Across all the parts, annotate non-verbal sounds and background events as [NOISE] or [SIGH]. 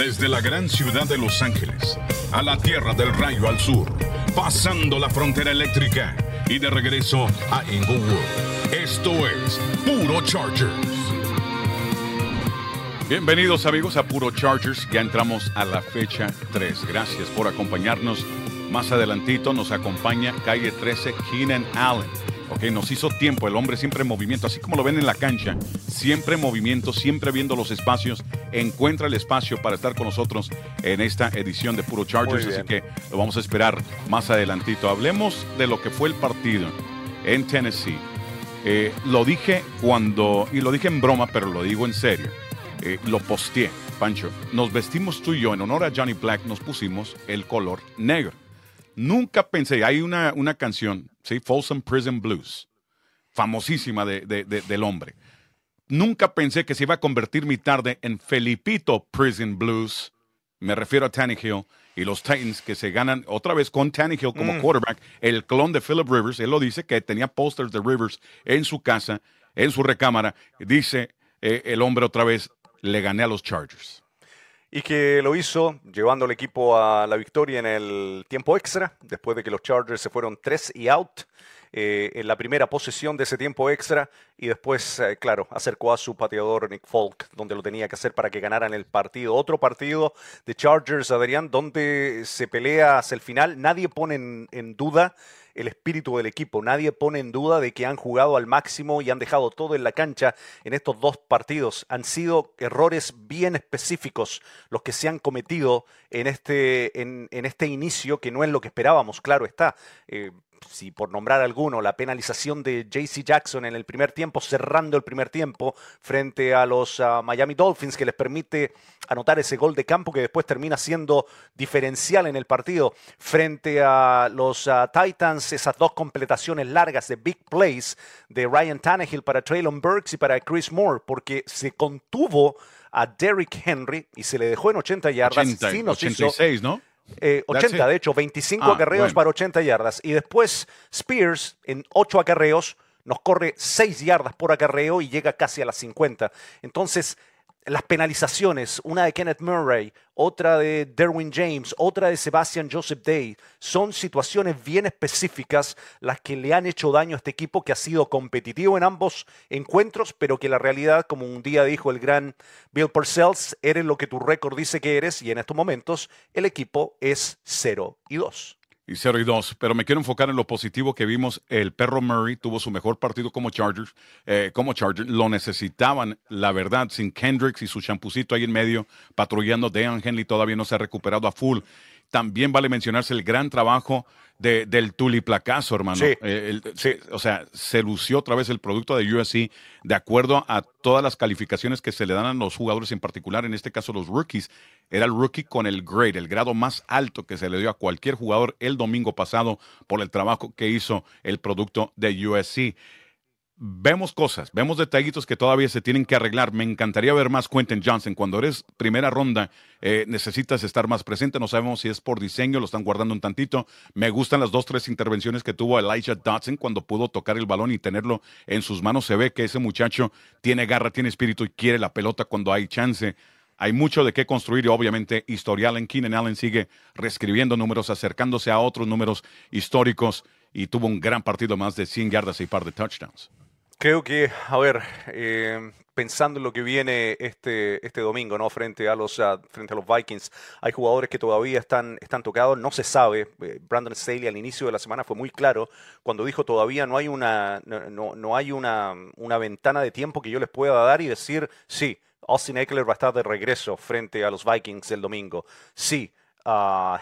Desde la gran ciudad de Los Ángeles a la tierra del rayo al sur, pasando la frontera eléctrica y de regreso a Inglewood. Esto es Puro Chargers. Bienvenidos amigos a Puro Chargers. Ya entramos a la fecha 3. Gracias por acompañarnos. Más adelantito nos acompaña calle 13 Keenan Allen. Ok, nos hizo tiempo, el hombre siempre en movimiento, así como lo ven en la cancha, siempre en movimiento, siempre viendo los espacios, encuentra el espacio para estar con nosotros en esta edición de Puro Chargers, así que lo vamos a esperar más adelantito. Hablemos de lo que fue el partido en Tennessee. Eh, lo dije cuando, y lo dije en broma, pero lo digo en serio, eh, lo posteé, Pancho. Nos vestimos tú y yo en honor a Johnny Black, nos pusimos el color negro. Nunca pensé, hay una, una canción, ¿sí? Folsom Prison Blues, famosísima de, del hombre. Nunca pensé que se iba a convertir mi tarde en Felipito Prison Blues. Me refiero a Tannehill y los Titans que se ganan otra vez con Tannehill como mm. quarterback, el clon de Philip Rivers. Él lo dice que tenía posters de Rivers en su casa, en su recámara. Dice eh, el hombre otra vez, le gané a los Chargers y que lo hizo llevando al equipo a la victoria en el tiempo extra, después de que los Chargers se fueron 3 y out eh, en la primera posesión de ese tiempo extra y después, eh, claro, acercó a su pateador Nick Folk, donde lo tenía que hacer para que ganaran el partido. Otro partido de Chargers, Adrián, donde se pelea hasta el final, nadie pone en duda el espíritu del equipo. Nadie pone en duda de que han jugado al máximo y han dejado todo en la cancha en estos dos partidos. Han sido errores bien específicos los que se han cometido en este, en, este inicio, que no es lo que esperábamos, claro está. Eh, si por nombrar alguno, la penalización de JC Jackson en el primer tiempo, cerrando el primer tiempo frente a los ah, Miami Dolphins, que les permite anotar ese gol de campo que después termina siendo diferencial en el partido frente a los ah, Titans, esas dos completaciones largas de big plays de Ryan Tannehill para Traylon Burks y para Chris Moore, porque se contuvo a Derrick Henry y se le dejó en 80 yardas. 86, ¿no? 80, eh, de hecho, 25 ah, acarreos para 80 yardas. Y después Spears, en 8 acarreos, nos corre 6 yardas por acarreo y llega casi a las 50. Entonces, las penalizaciones, una de Kenneth Murray, otra de Derwin James, otra de Sebastian Joseph Day, son situaciones bien específicas las que le han hecho daño a este equipo que ha sido competitivo en ambos encuentros, pero que la realidad, como un día dijo el gran Bill Parcells, eres lo que tu récord dice que eres y en estos momentos el equipo es 0 y 2 y 0 y 2. Pero me quiero enfocar en lo positivo que vimos. El perro Murray tuvo su mejor partido como Chargers. Eh, como Chargers lo necesitaban, la verdad, sin Kendricks y su champucito ahí en medio, patrullando. Dean Henley todavía no se ha recuperado a full. También vale mencionarse el gran trabajo de, del tuliplacazo, hermano. Eh, sí, O sea, se lució otra vez el producto de USC de acuerdo a todas las calificaciones que se le dan a los jugadores, en particular, en este caso los rookies. Era el rookie con el grade, el grado más alto que se le dio a cualquier jugador el domingo pasado por el trabajo que hizo el producto de USC vemos cosas, vemos detallitos que todavía se tienen que arreglar. Me encantaría ver más Quentin Johnson. Cuando eres primera ronda, eh, necesitas estar más presente. No sabemos si es por diseño, lo están guardando un tantito. Me gustan las dos, tres intervenciones que tuvo Elijah Dodson cuando pudo tocar el balón y tenerlo en sus manos. Se ve que ese muchacho tiene garra, tiene espíritu y quiere la pelota cuando hay chance. Hay mucho de qué construir y obviamente historial en Keenan Allen sigue reescribiendo números, acercándose a otros números históricos y tuvo un gran partido más de 100 yardas y par de touchdowns. Creo que, a ver, eh, pensando en lo que viene este, este domingo, ¿no? Frente a los ah, frente a los Vikings, hay jugadores que todavía están, están tocados, no se sabe. Eh, Brandon Staley al inicio de la semana fue muy claro cuando dijo todavía no hay una, no, no hay una, una ventana de tiempo que yo les pueda dar y decir sí. Austin Eckler va a estar de regreso frente a los Vikings el domingo. Sí,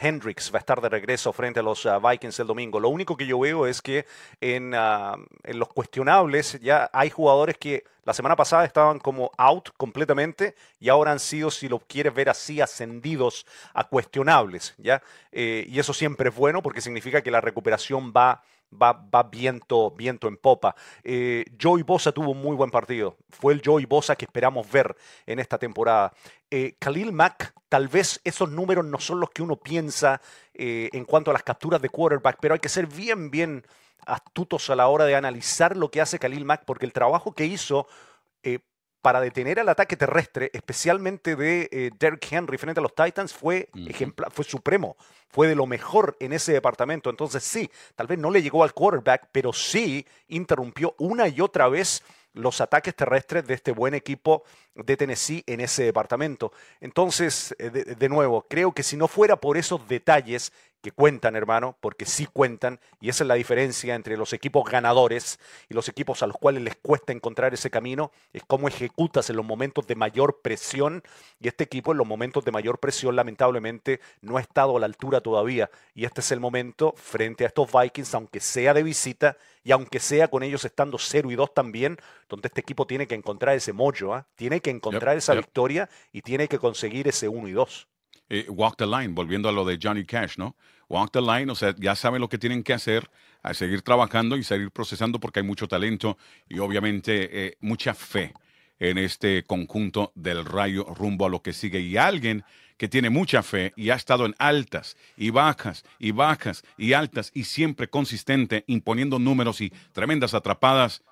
Hendricks va a estar de regreso frente a los ah, Vikings el domingo. Lo único que yo veo es que en, ah, en, los cuestionables ya hay jugadores que la semana pasada estaban como out completamente y ahora han sido, si lo quieres ver así, ascendidos a cuestionables. ¿ya? Eh, y eso siempre es bueno porque significa que la recuperación va va, va viento, viento en popa. Eh, Joey Bosa tuvo un muy buen partido. Fue el Joey Bosa que esperamos ver en esta temporada. Eh, Khalil Mack, tal vez esos números no son los que uno piensa eh, en cuanto a las capturas de quarterback, pero hay que ser bien, bien astutos a la hora de analizar lo que hace Khalil Mack, porque el trabajo que hizo para detener al ataque terrestre, especialmente de eh, Derrick Henry frente a los Titans, fue, ejemplar, fue supremo. Fue de lo mejor en ese departamento. Entonces sí, tal vez no le llegó al quarterback, pero sí interrumpió una y otra vez los ataques terrestres de este buen equipo de Tennessee en ese departamento. Entonces, eh, de, nuevo, creo que si no fuera por esos detalles que cuentan, hermano, porque sí cuentan, y esa es la diferencia entre los equipos ganadores y los equipos a los cuales les cuesta encontrar ese camino, es cómo ejecutas en los momentos de mayor presión, y este equipo en los momentos de mayor presión lamentablemente no ha estado a la altura todavía, y este es el momento frente a estos Vikings, aunque sea de visita, y aunque sea con ellos estando 0 y 2 también, donde este equipo tiene que encontrar ese mojo, ¿ah? tiene que encontrar esa victoria y tiene que conseguir ese 1 y 2. Eh, walk the line, volviendo a lo de Johnny Cash, ¿no? Walk the line, o sea, ya saben lo que tienen que hacer, a seguir trabajando y seguir procesando porque hay mucho talento y obviamente eh, mucha fe en este conjunto del rayo rumbo a lo que sigue. Y alguien que tiene mucha fe y ha estado en altas y bajas y bajas y altas y siempre consistente, imponiendo números y tremendas atrapadas,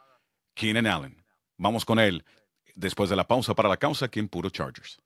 Keenan Allen. Vamos con él después de la pausa para la causa aquí Puro Chargers.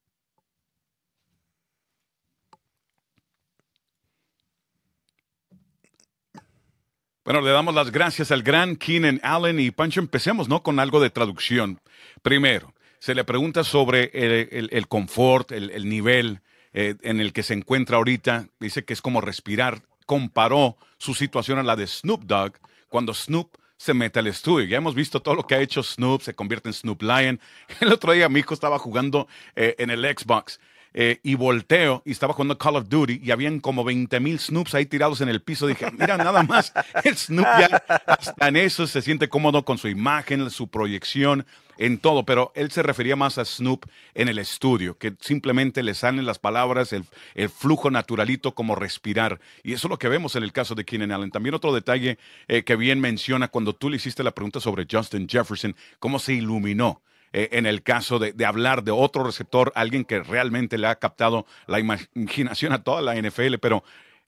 Bueno, le damos las gracias al gran Keenan Allen y Pancho. Empecemos, ¿no? Con algo de traducción. Primero, se le pregunta sobre el, confort, el, nivel eh, en el que se encuentra ahorita. Dice que es como respirar. Comparó su situación a la de Snoop Dogg cuando Snoop se mete al estudio. Ya hemos visto todo lo que ha hecho Snoop, se convierte en Snoop Lion. [LAUGHS] El otro día mi hijo estaba jugando eh, en el Xbox eh, y volteo y estaba jugando Call of Duty y habían como 20 mil Snoops ahí tirados en el piso. Dije, mira, nada más, [LAUGHS] el Snoop ya hasta en eso se siente cómodo con su imagen, su proyección, en todo, pero él se refería más a Snoop en el estudio, que simplemente le salen las palabras, el, el flujo naturalito como respirar. Y eso es lo que vemos en el caso de Keenan Allen. También otro detalle eh, que bien menciona cuando tú le hiciste la pregunta sobre Justin Jefferson, cómo se iluminó eh, en el caso de, hablar de otro receptor, alguien que realmente le ha captado la imaginación a toda la NFL, pero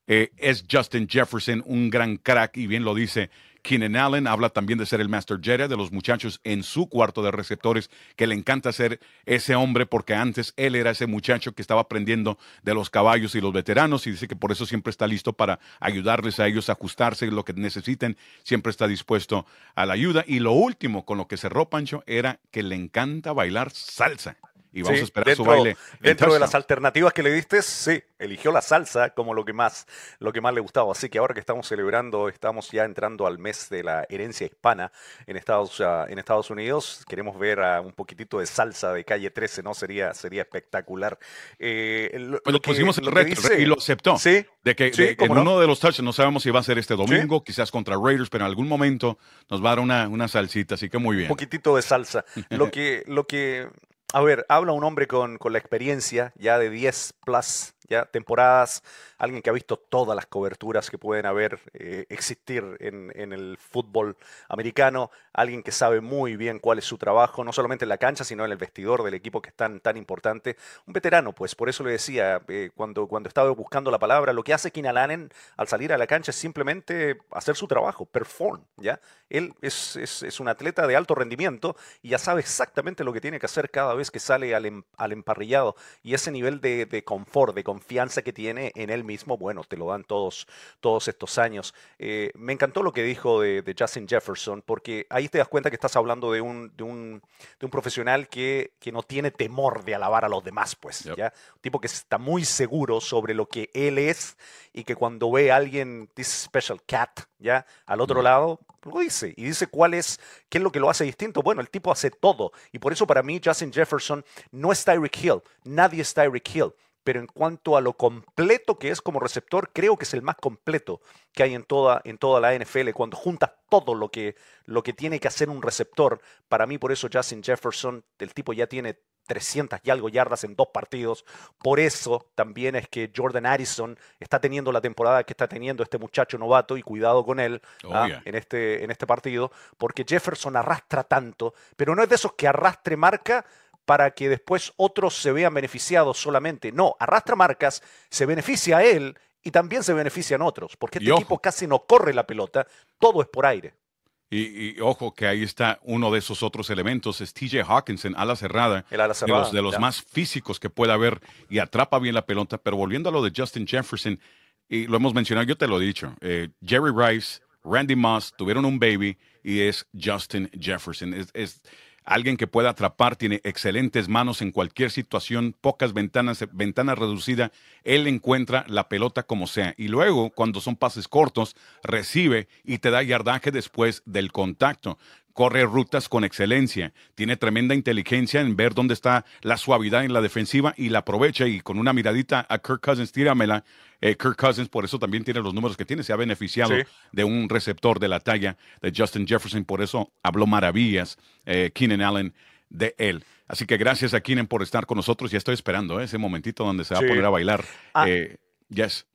eh, es Justin Jefferson, un gran crack, y bien lo dice Keenan Allen habla también de ser el Master Jedi de los muchachos en su cuarto de receptores, que le encanta ser ese hombre porque antes él era ese muchacho que estaba aprendiendo de los caballos y los veteranos y dice que por eso siempre está listo para ayudarles a ellos a ajustarse lo que necesiten, siempre está dispuesto a la ayuda. Y lo último con lo que cerró Pancho era que le encanta bailar salsa y vamos a esperar dentro, su baile. Dentro de las alternativas que le diste, sí, eligió la salsa como lo que más, lo que más le gustaba. Así que ahora que estamos celebrando, estamos ya entrando al mes de la herencia hispana en Estados, en Estados Unidos. Queremos ver un poquitito de salsa de calle 13, ¿no? Sería, sería espectacular. Eh, lo, pues pusimos el reto y lo aceptó. Sí. De que, en uno de los touches, no sabemos si va a ser este domingo, quizás contra Raiders, pero en algún momento nos va a dar una, una salsita, así que muy bien. Un poquitito de salsa. [LAUGHS] lo que, lo que a ver, habla un hombre con, con, la experiencia ya de 10 plus ya temporadas, alguien que ha visto todas las coberturas que pueden haber, eh, existir en, en, el fútbol americano, alguien que sabe muy bien cuál es su trabajo, no solamente en la cancha, sino en el vestidor del equipo que es tan, tan importante. Un veterano, pues, por eso le decía, eh, cuando, cuando estaba buscando la palabra, lo que hace Keenan Allen al salir a la cancha es simplemente hacer su trabajo, perform, ¿ya? Él es, es, es un atleta de alto rendimiento y ya sabe exactamente lo que tiene que hacer cada vez que sale al, em, al emparrillado y ese nivel de, de confort, de confianza que tiene en él mismo, bueno, te lo dan todos, todos estos años. Eh, me encantó lo que dijo de, Justin Jefferson, porque ahí te das cuenta que estás hablando de un, de un, de un profesional que, que, no tiene temor de alabar a los demás, pues, ¿ya? Un tipo que está muy seguro sobre lo que él es y que cuando ve a alguien, this special cat, ¿ya? Al otro lado, lo dice. Y dice cuál es, qué es lo que lo hace distinto. Bueno, el tipo hace todo. Y por eso para mí Justin Jefferson no es Tyreek Hill. Nadie es Tyreek Hill pero en cuanto a lo completo que es como receptor, creo que es el más completo que hay en toda, en toda la NFL. Cuando juntas todo lo que, lo que tiene que hacer un receptor, para mí por eso Justin Jefferson, el tipo ya tiene 300 y algo yardas en dos partidos. Por eso también es que Jordan Addison está teniendo la temporada que está teniendo este muchacho novato y cuidado con él oh, ¿ah? en, este, en este partido, porque Jefferson arrastra tanto, pero no es de esos que arrastre marca para que después otros se vean beneficiados solamente. No, arrastra marcas, se beneficia a él y también se benefician otros, porque este equipo casi no corre la pelota, todo es por aire. Y, ojo que ahí está uno de esos otros elementos, es TJ Hawkinson, ala cerrada, El ala cerrada, de los, de los más físicos que pueda haber y atrapa bien la pelota. Pero volviendo a lo de Justin Jefferson, y lo hemos mencionado, yo te lo he dicho, eh, Jerry Rice, Randy Moss tuvieron un baby y es Justin Jefferson. Es, es alguien que pueda atrapar, tiene excelentes manos en cualquier situación, pocas ventanas, ventana reducida, él encuentra la pelota como sea. Y luego, cuando son pases cortos, recibe y te da yardaje después del contacto corre rutas con excelencia, tiene tremenda inteligencia en ver dónde está la suavidad en la defensiva y la aprovecha y con una miradita a Kirk Cousins, tíramela. Eh, Kirk Cousins por eso también tiene los números que tiene, se ha beneficiado de un receptor de la talla de Justin Jefferson, por eso habló maravillas eh, Keenan Allen de él. Así que gracias a Keenan por estar con nosotros. Ya estoy esperando eh, ese momentito donde se va a poner a bailar. Ah. yes.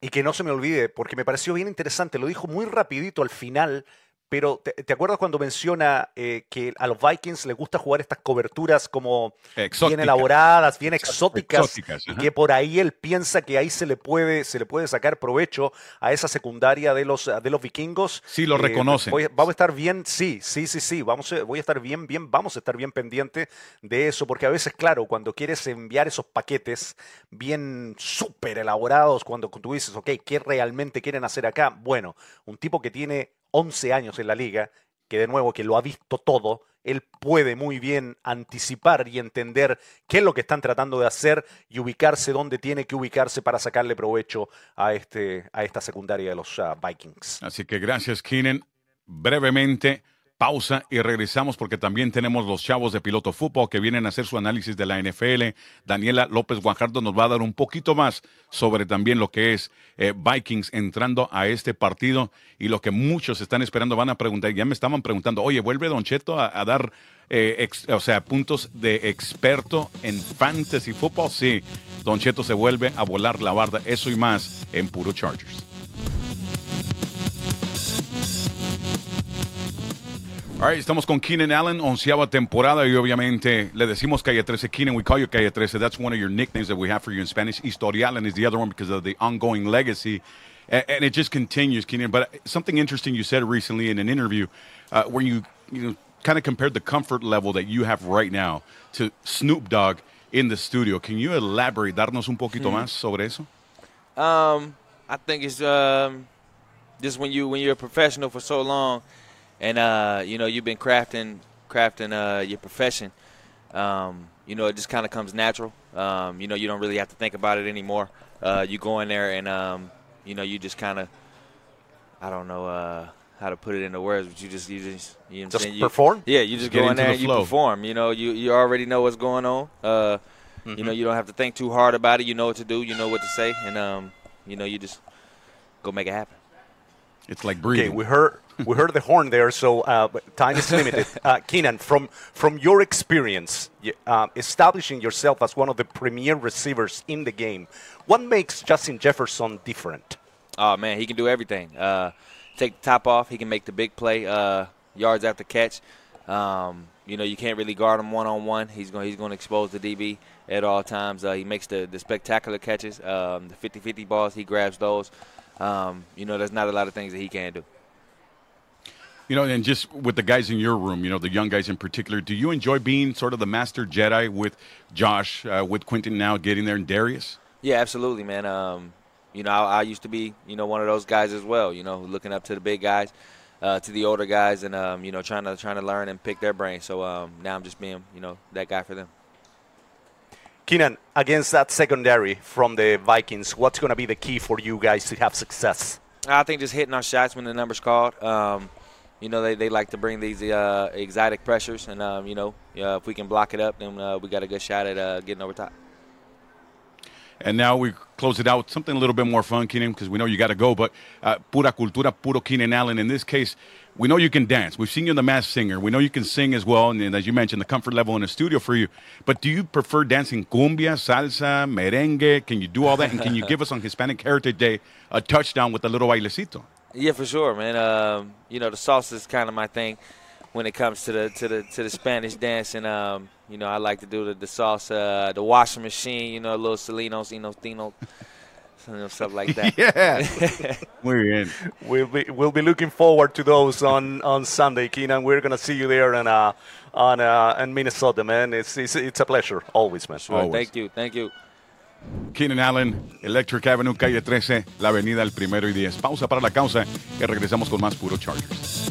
Y que no se me olvide, porque me pareció bien interesante, lo dijo muy rapidito al final pero ¿te, acuerdas cuando menciona eh, que a los Vikings les gusta jugar estas coberturas como bien elaboradas, bien exóticas, y que por ahí él piensa que ahí se le puede, se le puede sacar provecho a esa secundaria de los, de los vikingos? Sí, lo eh, reconoce. vamos a estar bien, sí, sí, sí, sí, vamos, voy a estar bien, bien, vamos a estar bien pendiente de eso, porque a veces, claro, cuando quieres enviar esos paquetes bien súper elaborados, cuando tú dices, ok, ¿qué realmente quieren hacer acá? Bueno, un tipo que tiene 11 años en la liga, que de nuevo que lo ha visto todo, él puede muy bien anticipar y entender qué es lo que están tratando de hacer y ubicarse donde tiene que ubicarse para sacarle provecho a, este, a esta secundaria de los ah, Vikings. Así que gracias, Keenan. Brevemente, pausa y regresamos porque también tenemos los chavos de piloto fútbol que vienen a hacer su análisis de la NFL. Daniela López Guajardo nos va a dar un poquito más sobre también lo que es eh, Vikings entrando a este partido y lo que muchos están esperando van a preguntar. Ya me estaban preguntando, oye, ¿vuelve Don Cheto a, dar eh, o sea, puntos de experto en fantasy football? Sí, Don Cheto se vuelve a volar la barda, eso y más en Puro Chargers. Estamos con Keenan Allen, onceava temporada, y obviamente le decimos Calle 13. Keenan, we call you Calle 13. That's one of your nicknames that we have for you in Spanish. Historialen is the other one because of the ongoing legacy. And, and it just continues, Keenan. But something interesting you said recently in an interview uh, where you, you know, kind of compared the comfort level that you have right now to Snoop Dogg in the studio. Can you elaborate, darnos un poquito hmm. más sobre eso? Um, I think it's um, just when you when you're a professional for so long – and uh, you know you've been crafting crafting uh, your profession. Um, you know it just kind of comes natural. Um, you know you don't really have to think about it anymore. Uh, you go in there and um, you know you just kind of I don't know uh, how to put it into words, but you just you just you know just you, perform. Yeah, you just, go in there the and flow. you perform. You know you you already know what's going on. Uh, mm-hmm. You know you don't have to think too hard about it. You know what to do. You know what to say, and um, you know you just go make it happen. It's like breathing. Okay, we heard we heard the horn there, so uh, time is limited. [LAUGHS] Uh, Keenan, from from your experience, uh, establishing yourself as one of the premier receivers in the game, what makes Justin Jefferson different? Oh man, he can do everything. Uh, take the top off, he can make the big play, uh, yards after catch. Um, you know, you can't really guard him one on one. He's going he's going to expose the DB at all times. Uh, he makes the, the spectacular catches, um, the 50-50 balls. He grabs those. Um, you know, there's not a lot of things that he can't do. You know, and just with the guys in your room, you know, the young guys in particular, do you enjoy being sort of the master Jedi with Josh, uh, with Quentin now getting there, and Darius? Yeah, absolutely, man. Um, you know, I, I, used to be, you know, one of those guys as well. You know, looking up to the big guys, uh, to the older guys, and um, you know, trying to trying to learn and pick their brain. So um, now I'm just being, you know, that guy for them. Keenan, against that secondary from the Vikings, what's going to be the key for you guys to have success? I think just hitting our shots when the number's called. Um, you know, they, they like to bring these uh, exotic pressures, and um, you know, uh, if we can block it up, then uh, we got a good shot at uh, getting over top. And now we close it out with something a little bit more fun, Keenan, because we know you got to go. But uh, pura cultura, puro Keenan Allen. In this case, we know you can dance. We've seen you in the Mass Singer. We know you can sing as well, and, and as you mentioned, the comfort level in the studio for you. But do you prefer dancing cumbia, salsa, merengue? Can you do all that? And can you give us on Hispanic Heritage Day a touchdown with a little bailecito? Yeah, for sure, man. Um, you know, the salsa is kind of my thing when it comes to the to the to the Spanish dance, and um, you know, I like to do the, the salsa, the washing machine. You know, a little Celinos, you know, Tino. stuff like that. [LAUGHS] Yeah. [LAUGHS] we're in. We'll be we'll be looking forward to those on, on Sunday, Keenan. We're gonna see you there in uh, on uh, in Minnesota, man. It's, it's it's a pleasure always, man. Sure, thank you, thank you. Keenan Allen, Electric Avenue, calle 13, la avenida El Primero y 10. Pausa para la causa y regresamos con más puro Chargers.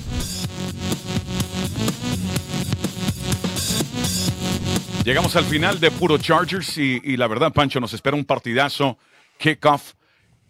Llegamos al final de Puro Chargers y, y, la verdad, Pancho, nos espera un partidazo. Kickoff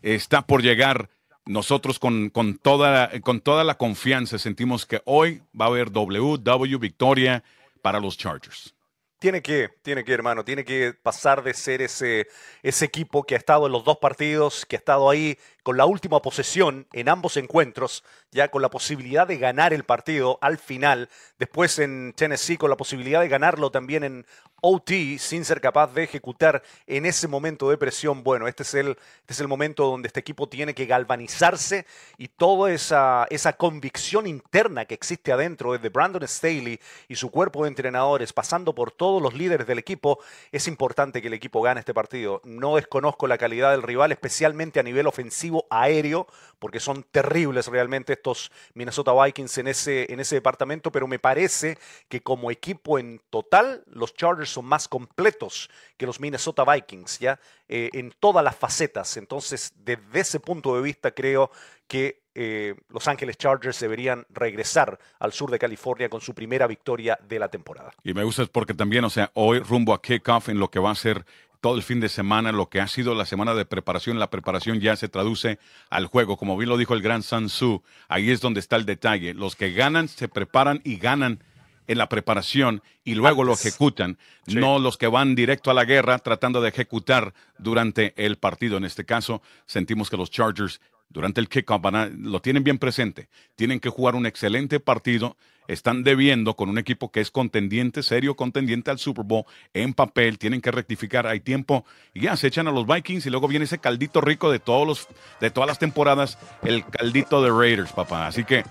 está por llegar. Nosotros con, con, toda, con toda la confianza sentimos que hoy va a haber WW victoria para los Chargers. Tiene que, tiene que, hermano, tiene que pasar de ser ese, ese equipo que ha estado en los dos partidos, que ha estado ahí con la última posesión en ambos encuentros, ya con la posibilidad de ganar el partido al final, después en Tennessee con la posibilidad de ganarlo también en OT sin ser capaz de ejecutar en ese momento de presión. Bueno, este es el, este es el momento donde este equipo tiene que galvanizarse y toda esa, esa convicción interna que existe adentro desde Brandon Staley y su cuerpo de entrenadores, pasando por todos los líderes del equipo, es importante que el equipo gane este partido. No desconozco la calidad del rival, especialmente a nivel ofensivo aéreo, porque son terribles realmente estos Minnesota Vikings en ese, en ese departamento, pero me parece que como equipo en total, los Chargers son más completos que los Minnesota Vikings, ¿ya? Eh, en todas las facetas. Entonces, desde ese punto de vista, creo que eh, Los Ángeles Chargers deberían regresar al sur de California con su primera victoria de la temporada. Y me gusta porque también, o sea, hoy rumbo a kickoff en lo que va a ser todo el fin de semana, lo que ha sido la semana de preparación, la preparación ya se traduce al juego. Como bien lo dijo el gran Sansu, ahí es donde está el detalle. Los que ganan se preparan y ganan en la preparación y luego lo ejecutan, no los que van directo a la guerra tratando de ejecutar durante el partido. En este caso, sentimos que los Chargers durante el kickoff lo tienen bien presente. Tienen que jugar un excelente partido están debiendo con un equipo que es contendiente, serio contendiente al Super Bowl en papel, tienen que rectificar, hay tiempo y ya se echan a los Vikings y luego viene ese caldito rico de todos los de todas las temporadas, el caldito de Raiders, papá. Así que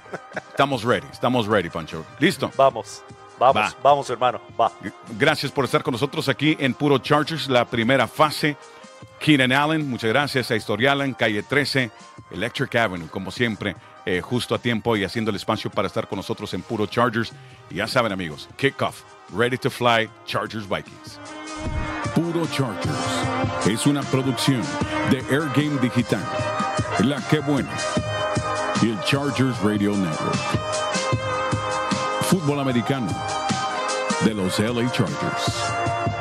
estamos ready, estamos ready, Pancho. ¿Listo? Vamos. Vamos, vamos, hermano. Va. Gracias por estar con nosotros aquí en Puro Chargers, la primera fase. Keenan Allen, muchas gracias a Historial en calle 13, Electric Avenue, como siempre. Eh, justo a tiempo y haciendo el espacio para estar con nosotros en Puro Chargers. Y ya saben, amigos, kickoff, ready to fly, Chargers Vikings. Puro Chargers es una producción de Air Game Digital, La Que Buena y el Chargers Radio Network. Fútbol americano de los LA Chargers.